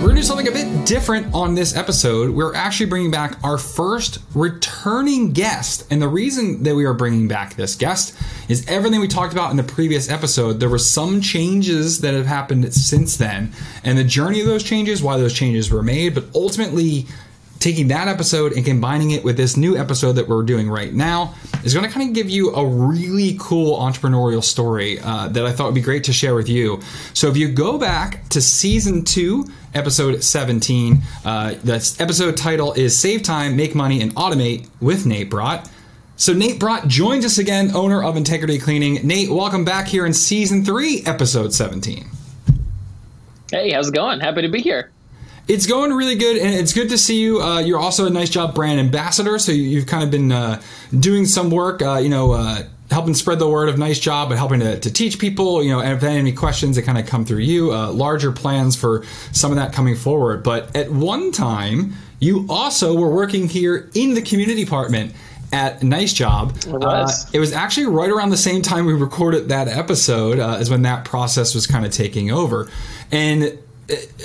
We're to do something a bit different on this episode. We're actually bringing back our first returning guest. And the reason that we are bringing back this guest is everything we talked about in the previous episode. There were some changes that have happened since then, and the journey of those changes, why those changes were made, but ultimately, taking that episode and combining it with this new episode that we're doing right now is going to kind of give you a really cool entrepreneurial story uh, that I thought would be great to share with you. So if you go back to season two, episode 17, uh, that's episode title is Save Time, Make Money, and Automate with Nate Brott. So Nate Brott joins us again, owner of Integrity Cleaning. Nate, welcome back here in season three, episode 17. Hey, how's it going? Happy to be here. It's going really good, and it's good to see you. Uh, you're also a nice job brand ambassador, so you, have kind of been uh, doing some work, uh, you know, uh, helping spread the word of nice job, but helping to, to teach people, you know, and if they have any questions that kind of come through you, uh, larger plans for some of that coming forward. But at one time, you also were working here in the community department at Nice Job. It was. Uh, it was actually right around the same time we recorded that episode, uh, as when that process was kind of taking over. And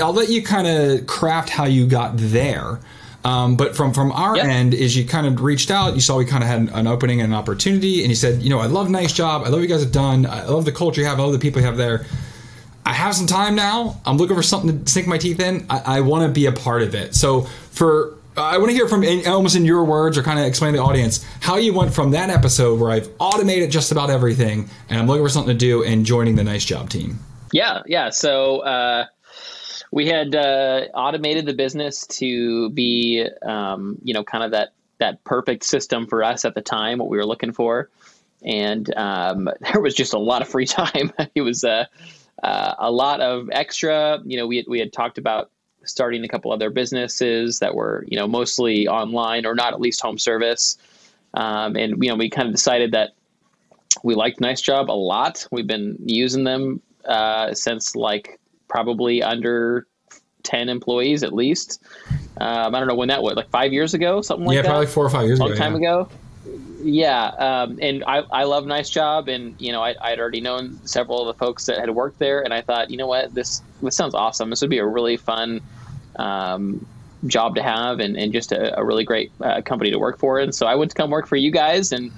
I'll let you kind of craft how you got there. Um, but from from our yep. end, is you kind of reached out. You saw we kind of had an opening and an opportunity, and you said, you know, I love nice job. I love what you guys have done. I love the culture you have. I love the people you have there. I have some time now. I'm looking for something to sink my teeth in. I, I want to be a part of it. So for I want to hear from in, almost in your words or kind of explain to the audience how you went from that episode where I've automated just about everything and I'm looking for something to do and joining the nice job team. Yeah, yeah. So uh, we had uh, automated the business to be, um, you know, kind of that that perfect system for us at the time, what we were looking for, and um, there was just a lot of free time. it was uh, uh, a lot of extra. You know, we had, we had talked about starting a couple other businesses that were, you know, mostly online or not at least home service, um, and you know, we kind of decided that we liked Nice Job a lot. We've been using them uh, since like probably under 10 employees at least. Um, I don't know when that was, like five years ago, something like yeah, that. Yeah, probably four or five years Long ago. time yeah. ago. Yeah. Um, and I, I love Nice Job. And, you know, I, I'd already known several of the folks that had worked there. And I thought, you know what, this, this sounds awesome. This would be a really fun um, job to have and, and just a, a really great uh, company to work for. And so I went to come work for you guys. And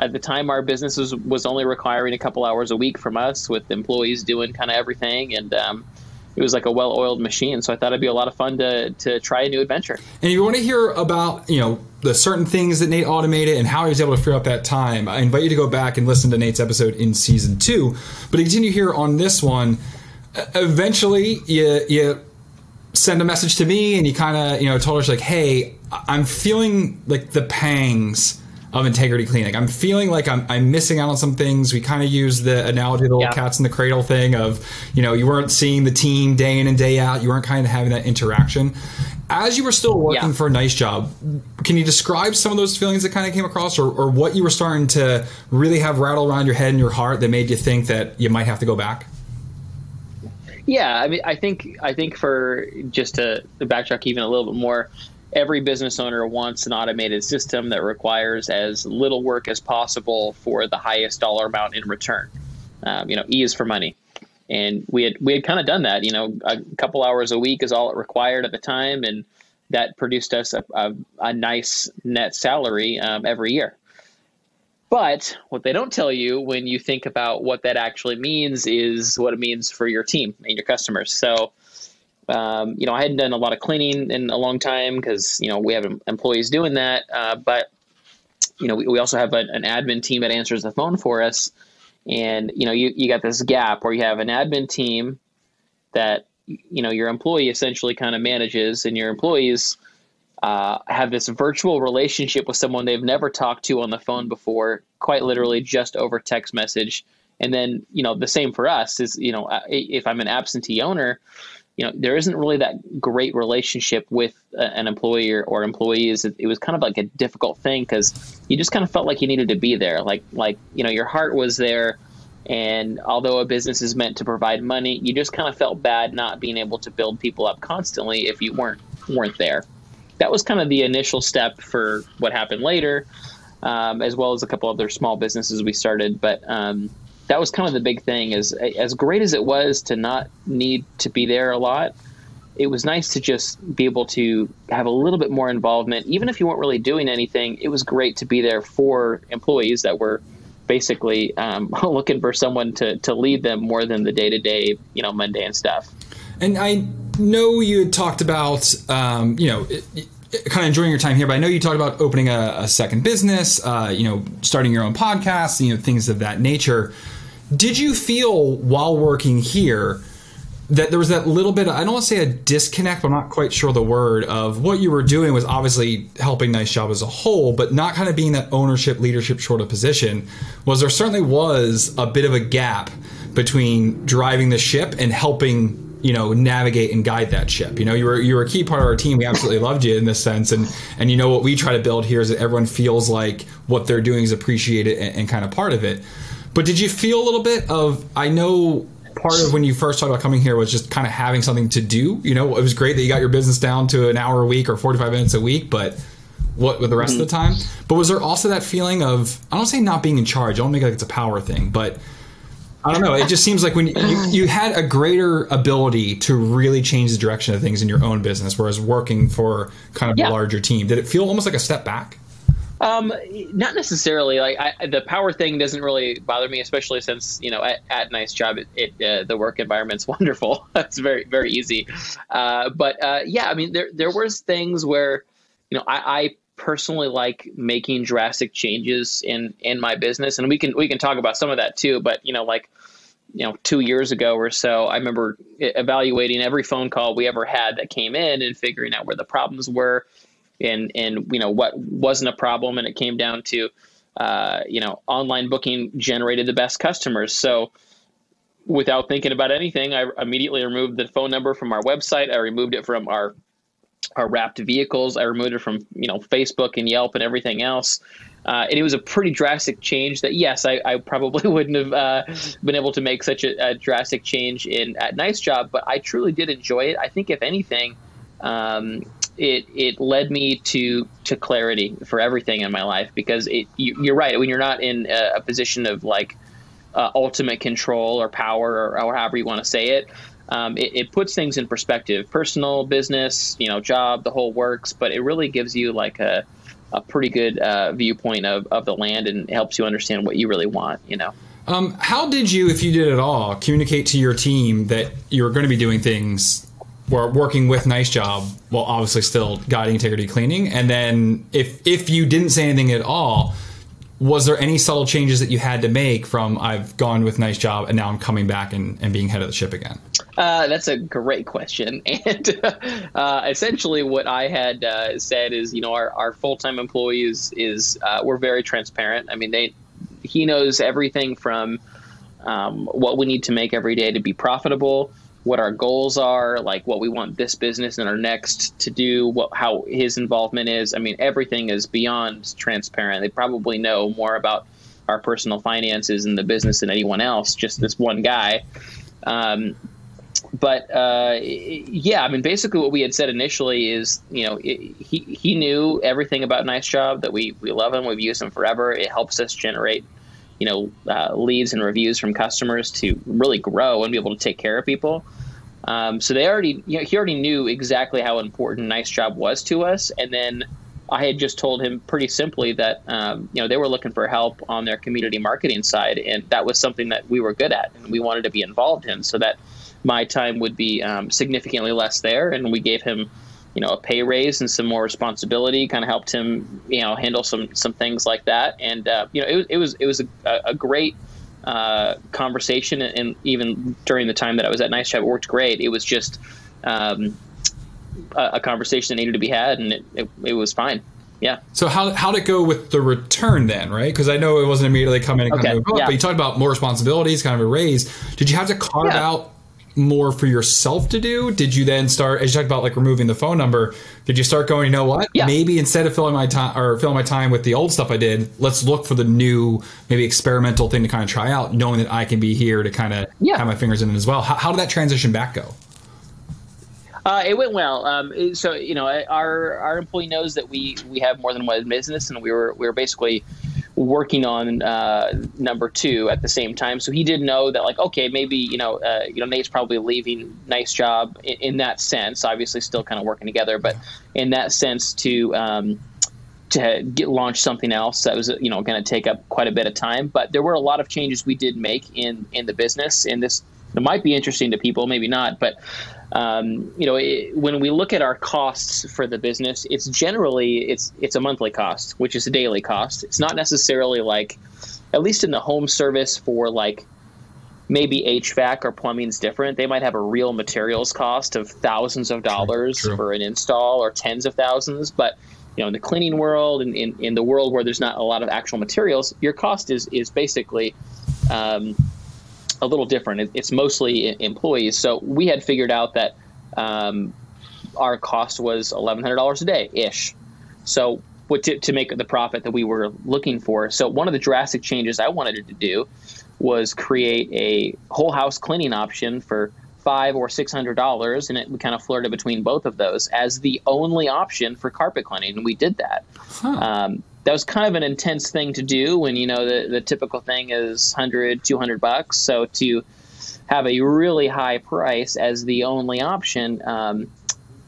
at the time, our business was, was only requiring a couple hours a week from us with employees doing kind of everything. And, um, it was like a well-oiled machine. So I thought it'd be a lot of fun to to try a new adventure. And if you want to hear about you know the certain things that Nate automated and how he was able to free up that time, I invite you to go back and listen to Nate's episode in season two. But to continue here on this one, eventually you you send a message to me and you kind of you know told us like, hey, I'm feeling like the pangs of integrity cleaning. I'm feeling like I'm, I'm missing out on some things. We kind of use the analogy of the little yeah. cats in the cradle thing of, you know, you weren't seeing the team day in and day out. You weren't kind of having that interaction. As you were still working yeah. for a nice job, can you describe some of those feelings that kind of came across or, or what you were starting to really have rattle around your head and your heart that made you think that you might have to go back? Yeah, I mean, I think I think for just to, to backtrack even a little bit more, every business owner wants an automated system that requires as little work as possible for the highest dollar amount in return. Um, you know, E is for money, and we had we had kind of done that. You know, a couple hours a week is all it required at the time, and that produced us a, a, a nice net salary um, every year. But what they don't tell you when you think about what that actually means is what it means for your team and your customers. So um, you know, I hadn't done a lot of cleaning in a long time because you know we have employees doing that. Uh, but you know, we, we also have a, an admin team that answers the phone for us, and you know, you you got this gap where you have an admin team that you know your employee essentially kind of manages, and your employees uh, have this virtual relationship with someone they've never talked to on the phone before, quite literally just over text message. And then, you know, the same for us is, you know, if I'm an absentee owner, you know there isn't really that great relationship with an employer or employees. It, it was kind of like a difficult thing because you just kind of felt like you needed to be there. Like like you know your heart was there and although a business is meant to provide money you just kind of felt bad not being able to build people up constantly if you weren't weren't there. That was kind of the initial step for what happened later um, as well as a couple other small businesses we started but um, that was kind of the big thing is as great as it was to not need to be there a lot it was nice to just be able to have a little bit more involvement even if you weren't really doing anything it was great to be there for employees that were basically um, looking for someone to, to lead them more than the day-to-day you know mundane stuff and i know you had talked about um, you know it, kind of enjoying your time here, but I know you talked about opening a, a second business, uh, you know, starting your own podcast, you know, things of that nature. Did you feel while working here that there was that little bit, of, I don't want to say a disconnect, but I'm not quite sure the word, of what you were doing was obviously helping Nice Job as a whole, but not kind of being that ownership, leadership sort of position? Was there certainly was a bit of a gap between driving the ship and helping you know navigate and guide that ship? You know you were you were a key part of our team. We absolutely loved you in this sense and and you know what we try to build here is that everyone feels like what they're doing is appreciated and, and kind of part of it but did you feel a little bit of? I know part of when you first talked about coming here was just kind of having something to do. You know, it was great that you got your business down to an hour a week or 45 minutes a week, but what with the rest mm-hmm. of the time? But was there also that feeling of, I don't say not being in charge, I don't make it like it's a power thing, but I don't know. It just seems like when you, you, had a greater ability to really change the direction of things in your own business, whereas working for kind of yeah. a larger team, did it feel almost like a step back? Um, not necessarily. Like I, the power thing doesn't really bother me, especially since you know at, at Nice Job, it, it uh, the work environment's wonderful. it's very very easy. Uh, but uh, yeah, I mean there there was things where you know I, I personally like making drastic changes in in my business, and we can we can talk about some of that too. But you know like you know two years ago or so i remember evaluating every phone call we ever had that came in and figuring out where the problems were and and you know what wasn't a problem, and it came down to uh, you know online booking generated the best customers. So without thinking about anything, I immediately removed the phone number from our website. I removed it from our our wrapped vehicles. I removed it from you know Facebook and Yelp and everything else. Uh, and it was a pretty drastic change that yes, I, I probably wouldn't have uh, been able to make such a, a, drastic change in at Nice Job, but I truly did enjoy it. I think if anything, um, it it led me to to clarity for everything in my life because it you, are right. When you're not in a, a position of like uh, ultimate control or power or, or however you want to say it, um, it, it puts things in perspective. Personal business you know job the whole works but it really gives you like a a pretty good uh, viewpoint of, of the land and helps you understand what you really want you know? Um, how did you if you did at all communicate to your team that you're going to be doing things were working with Nice Job while obviously still guiding integrity cleaning. And then if if you didn't say anything at all, was there any subtle changes that you had to make from I've gone with Nice Job and now I'm coming back and, and being head of the ship again? Uh, that's a great question. And uh, essentially, what I had uh, said is, you know, our, our full time employees is uh, we're very transparent. I mean, they he knows everything from um, what we need to make every day to be profitable what our goals are, like what we want this business and our next to do, what how his involvement is. I mean, everything is beyond transparent. They probably know more about our personal finances and the business than anyone else. Just this one guy. Um, but uh, yeah, I mean, basically what we had said initially is, you know, it, he he knew everything about Nice Job that we we love him, we've used him forever. It helps us generate you know uh, leads and reviews from customers to really grow and be able to take care of people. Um, so they already, you know, he already knew exactly how important Nice Job was to us, and then I had just told him pretty simply that um, you know they were looking for help on their community marketing side, and that was something that we were good at and we wanted to be involved in, so that my time would be um, significantly less there, and we gave him you know a pay raise and some more responsibility kind of helped him you know handle some some things like that and uh, you know it, it was it was a, a great uh, conversation and even during the time that I was at Nice Job it worked great it was just um, a, a, conversation that needed to be had and it, it, it was fine yeah. So how how'd it go with the return then, right? Because I know it wasn't immediately coming in and okay. yeah. but you talked about more responsibilities, kind of a raise. Did you have to carve yeah. out more for yourself to do? Did you then start, as you talked about, like removing the phone number? Did you start going, you know what? Yeah. Maybe instead of filling my time or filling my time with the old stuff I did, let's look for the new, maybe experimental thing to kind of try out, knowing that I can be here to kind of Yeah. have my fingers in it as well. How, how did that transition back go? Uh, it went well. Um, so you know, our our employee knows that we we have more than one business, and we were we were basically working on uh, number two at the same time. So he did know that, like, okay, maybe you know, uh, you know, Nate's probably leaving. Nice job in, in that sense. Obviously, still kind of working together, but in that sense, to um, to get launch something else that was you know going to take up quite a bit of time. But there were a lot of changes we did make in in the business, in this it might be interesting to people, maybe not, but um, you know, it, when we look at our costs for the business, it's generally it's it's a monthly cost, which is a daily cost. It's not necessarily like, at least in the home service for like maybe HVAC or plumbing's different. They might have a real materials cost of thousands of dollars true. for an install or tens of thousands, but you know, in the cleaning world and in, in the world where there's not a lot of actual materials, your cost is is basically um, a little different. It- It's mostly employees. So we had figured out that um, our cost was eleven hundred dollars a day ish. So what to, to make the profit that we were looking for. So one of the drastic changes I wanted to do was create a whole house cleaning option for five or six hundred dollars, and it we kind of flirted between both of those as the only option for carpet cleaning, and we did that. Um, that was kind of an intense thing to do when you know the, the typical thing is 100 200 bucks. So to have a really high price as the only option um,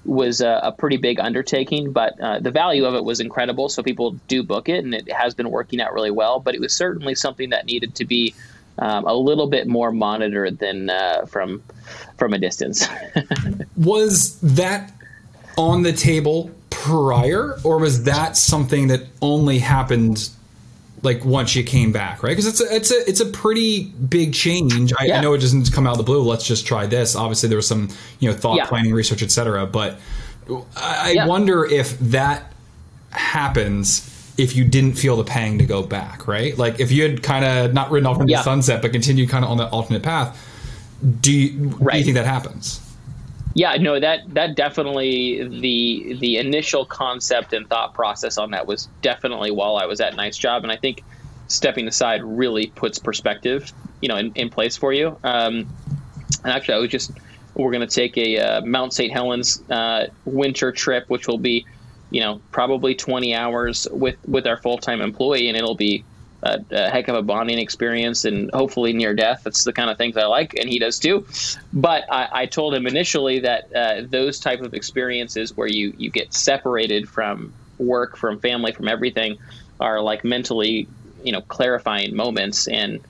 was a, a pretty big undertaking but uh, the value of it was incredible. So people do book it and it has been working out really well but it was certainly something that needed to be um, a little bit more monitored than uh, from from a distance. Was that on the table prior, or was that something that only happened like once you came back? Right? Because it's a, it's a it's a pretty big change. I, I know it doesn't come out of the blue. Let's just try this. Obviously, there was some you know thought, Yeah. planning, research, etc. But I, I Yeah. wonder if that happens if you didn't feel the pang to go back, right? Like if you had kind of not ridden off into Yeah. the sunset, but continued kind of on that alternate path. Do you, do you think that happens? Yeah, no, that that definitely the the initial concept and thought process on that was definitely while I was at Nice Job, and I think stepping aside really puts perspective, you know, in, in place for you. Um, and actually, I was just we're going to take a uh, Mount St. Helens uh, winter trip, which will be, you know, probably 20 hours with with our full time employee, and it'll be a, a heck of a bonding experience and hopefully near death. That's the kind of things I like, and he does too. But I, I told him initially that uh, those type of experiences where you you get separated from work, from family, from everything, are like mentally, you know, clarifying moments and.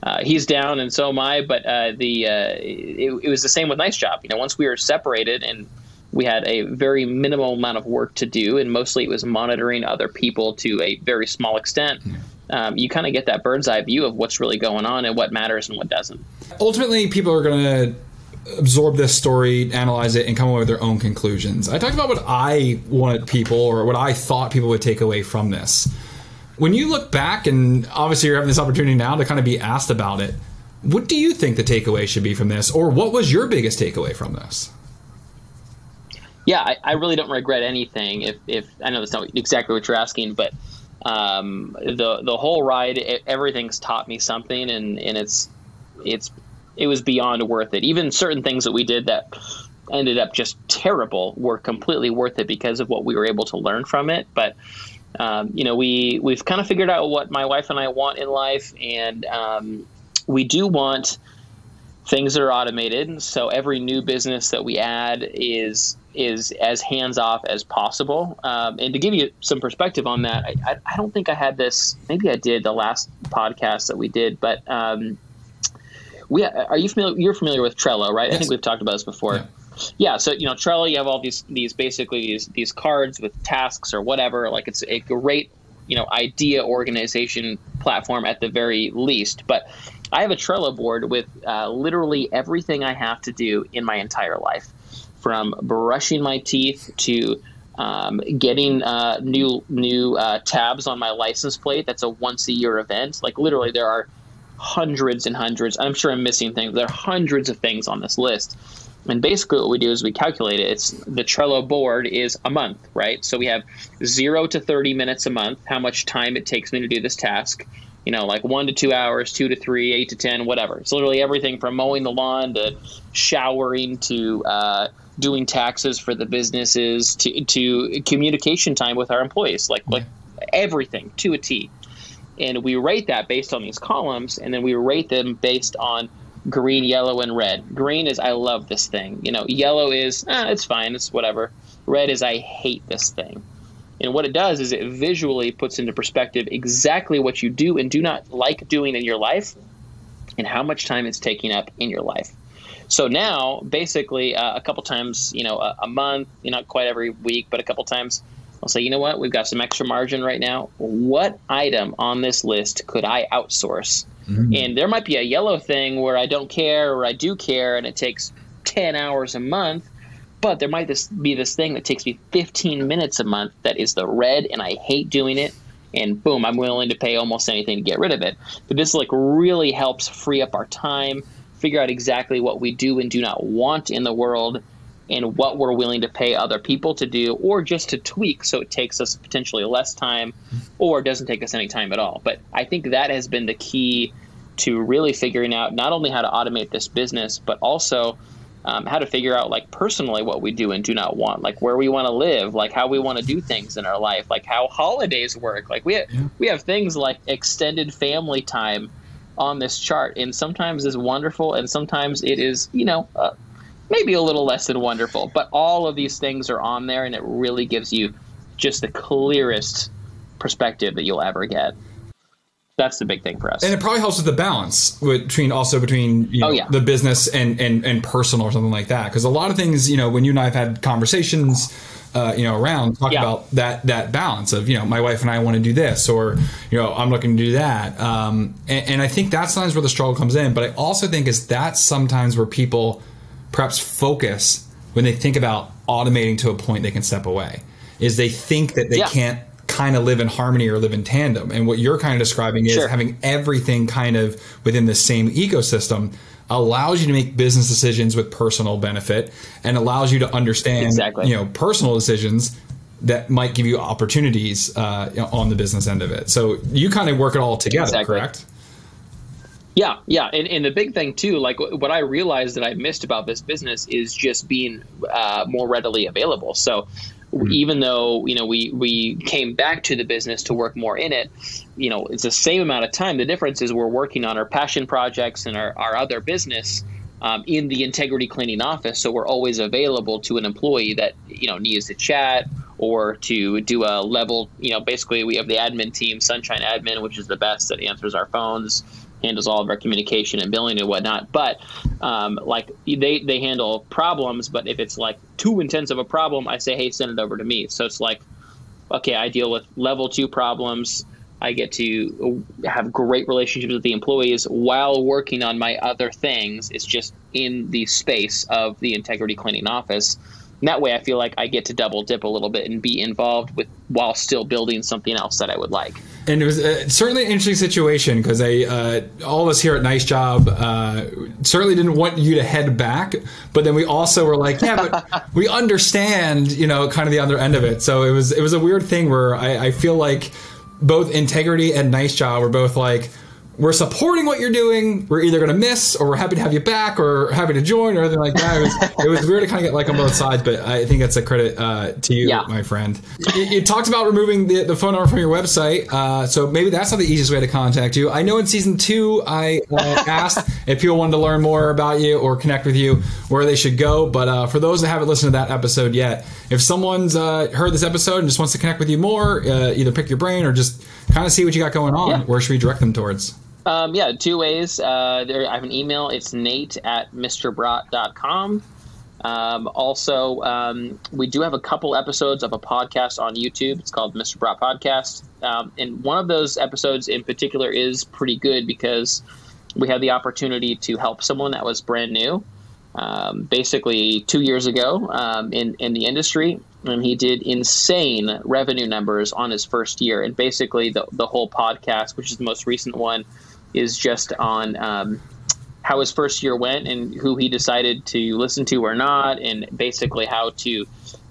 Uh, he's down and so am I, but uh, the uh, it, it was the same with Nice Job. You know, once we were separated and we had a very minimal amount of work to do, and mostly it was monitoring other people to a very small extent. Um, you kind of get that bird's eye view of what's really going on and what matters and what doesn't. ultimately people are going to absorb this story analyze it and come away with their own conclusions. I talked about what i wanted people or what i thought people would take away from this. When you look back and obviously you're having this opportunity now to kind of be asked about it what do you think the takeaway should be from this? Or what was your biggest takeaway from this yeah, I, I really don't regret anything. If, if I know that's not exactly what you're asking, but um, the the whole ride, e- everything's taught me something, and, and it's it's it was beyond worth it. Even certain things that we did that ended up just terrible were completely worth it because of what we were able to learn from it. But um, you know, we we've kind of figured out what my wife and I want in life, and um, we do want things that are automated. So every new business that we add is is as hands off as possible. Um, and to give you some perspective on that, I, I, don't think I had this. Maybe I did the last podcast that we did, but um, we are you familiar? You're familiar with Trello, right? I think we've talked about this before. Yeah. Yeah, so you know Trello, you have all these these basically these these cards with tasks or whatever. Like it's a great you know idea organization platform at the very least. But I have a Trello board with uh, literally everything I have to do in my entire life, from brushing my teeth to um, getting uh, new new uh, tabs on my license plate. That's a once a year event. Like literally, there are hundreds and hundreds. I'm sure I'm missing things. There are hundreds of things on this list. And basically, what we do is we calculate it. It's the Trello board is a month, right? So we have zero to 30 minutes a month, how much time it takes me to do this task. You know, like one to two hours, two to three, eight to 10, whatever. It's literally everything from mowing the lawn to showering to uh, doing taxes for the businesses to, to communication time with our employees, like, like everything to a T. And we rate that based on these columns, and then we rate them based on green, yellow, and red. Green is I love this thing. You know, yellow is ah, it's fine, it's whatever. Red is I hate this thing. And what it does is it visually puts into perspective exactly what you do and do not like doing in your life and how much time it's taking up in your life. So now, basically, uh, a couple times, you know, a, a month, you know, not quite every week, but a couple times, I'll say, you know what, we've got some extra margin right now. What item on this list could I outsource? Mm-hmm. And there might be a yellow thing where I don't care or I do care and it takes 10 hours a month, but there might this, be this thing that takes me 15 minutes a month that is the red and I hate doing it. And boom, I'm willing to pay almost anything to get rid of it. But this like really helps free up our time, figure out exactly what we do and do not want in the world and what we're willing to pay other people to do or just to tweak so it takes us potentially less time or doesn't take us any time at all. But I think that has been the key to really figuring out not only how to automate this business, but also um, how to figure out like personally what we do and do not want, like where we want to live, like how we want to do things in our life, like how holidays work. Like we have, yeah. we have things like extended family time on this chart, and sometimes it's wonderful, and sometimes it is, you know, uh, maybe a little less than wonderful, but all of these things are on there, and it really gives you just the clearest perspective that you'll ever get. That's the big thing for us, and it probably helps with the balance between also between you oh, know, oh, yeah. the business and, and and personal or something like that. Because a lot of things, you know, when you and I have had conversations, uh, you know, around talk yeah. about that that balance of you know my wife and I want to do this or you know I'm looking to do that, um, and, and I think that's sometimes where the struggle comes in. But I also think is that's sometimes where people perhaps focus when they think about automating to a point they can step away is they think that they yeah. can't kind of live in harmony or live in tandem and what you're kind of describing is sure. having everything kind of within the same ecosystem allows you to make business decisions with personal benefit and allows you to understand exactly. you know personal decisions that might give you opportunities uh, on the business end of it so you kind of work it all together exactly. correct yeah, yeah, and, and the big thing too, like what I realized that I missed about this business is just being uh, more readily available. So mm-hmm. even though you know we we came back to the business to work more in it, you know it's the same amount of time. The difference is we're working on our passion projects and our, our other business. Um, in the integrity cleaning office, so we're always available to an employee that you know needs to chat or to do a level. You know, basically we have the admin team, Sunshine Admin, which is the best that answers our phones handles all of our communication and billing and whatnot. But um, like they they handle problems, but if it's like too intense of a problem, I say, hey, send it over to me. So it's like, okay, I deal with level two problems. I get to have great relationships with the employees while working on my other things. It's just in the space of the integrity cleaning office. And that way, I feel like I get to double dip a little bit and be involved with while still building something else that I would like. And it was uh, certainly an interesting situation because I, uh, all of us here at Nice Job, uh, certainly didn't want you to head back, but then we also were like, yeah, but we understand, you know, kind of the other end of it. So it was it was a weird thing where I, I feel like both Integrity and Nice Job were both like we're supporting what you're doing. We're either going to miss, or we're happy to have you back, or happy to join, or anything like that. It was, it was weird to kind of get like on both sides, but I think that's a credit uh, to you, yeah. my friend. You, you, talked about removing the, the phone number from your website, uh, so maybe that's not the easiest way to contact you. I know in season two, I uh, asked if people wanted to learn more about you or connect with you, where they should go. But uh, for those that haven't listened to that episode yet, if someone's uh, heard this episode and just wants to connect with you more, uh, either pick your brain or just kind of see what you got going on, yeah. where should we direct them towards? Um, yeah, two ways. Uh, there, I have an email. It's nate at mrbrott.com. Um, also, um, we do have a couple episodes of a podcast on YouTube. It's called Mr. Podcast. Um, and one of those episodes in particular is pretty good because we had the opportunity to help someone that was brand new, um, basically two years ago um, in, in the industry. And he did insane revenue numbers on his first year. And basically, the, the whole podcast, which is the most recent one, is just on um, how his first year went and who he decided to listen to or not, and basically how to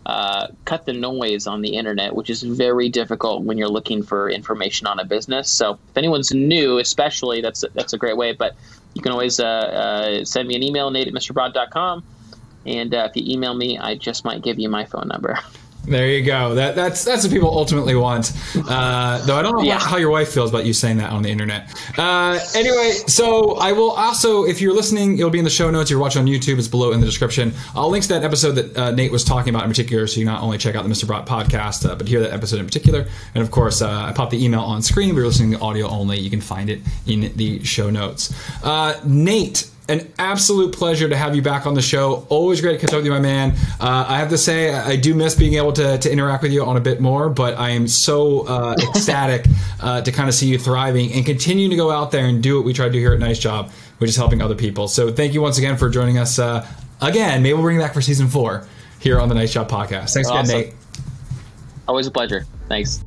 uh, cut the noise on the internet, which is very difficult when you're looking for information on a business. So if anyone's new, especially, that's that's a great way. But you can always uh, uh, send me an email, nate at mrbrott.com. And uh, if you email me, I just might give you my phone number. There you go. That that's that's what people ultimately want. Uh, though I don't know yeah. how your wife feels about you saying that on the internet. Uh, anyway, so I will also, if you're listening, it'll be in the show notes. You're watching on YouTube. It's below in the description. I'll link to that episode that uh, Nate was talking about in particular, so you not only check out the Mr. Brott podcast, uh, but hear that episode in particular. And of course, uh, I popped the email on screen. If you're listening to audio only, you can find it in the show notes. Uh, Nate an absolute pleasure to have you back on the show. Always great to catch up with you, my man. Uh, I have to say, I do miss being able to, to interact with you on a bit more, but I am so uh, ecstatic uh, to kind of see you thriving and continue to go out there and do what we try to do here at Nice Job, which is helping other people. So thank you once again for joining us uh, again. Maybe we'll bring you back for season four here on the Nice Job podcast. Thanks awesome. again, Nate. Always a pleasure. Thanks.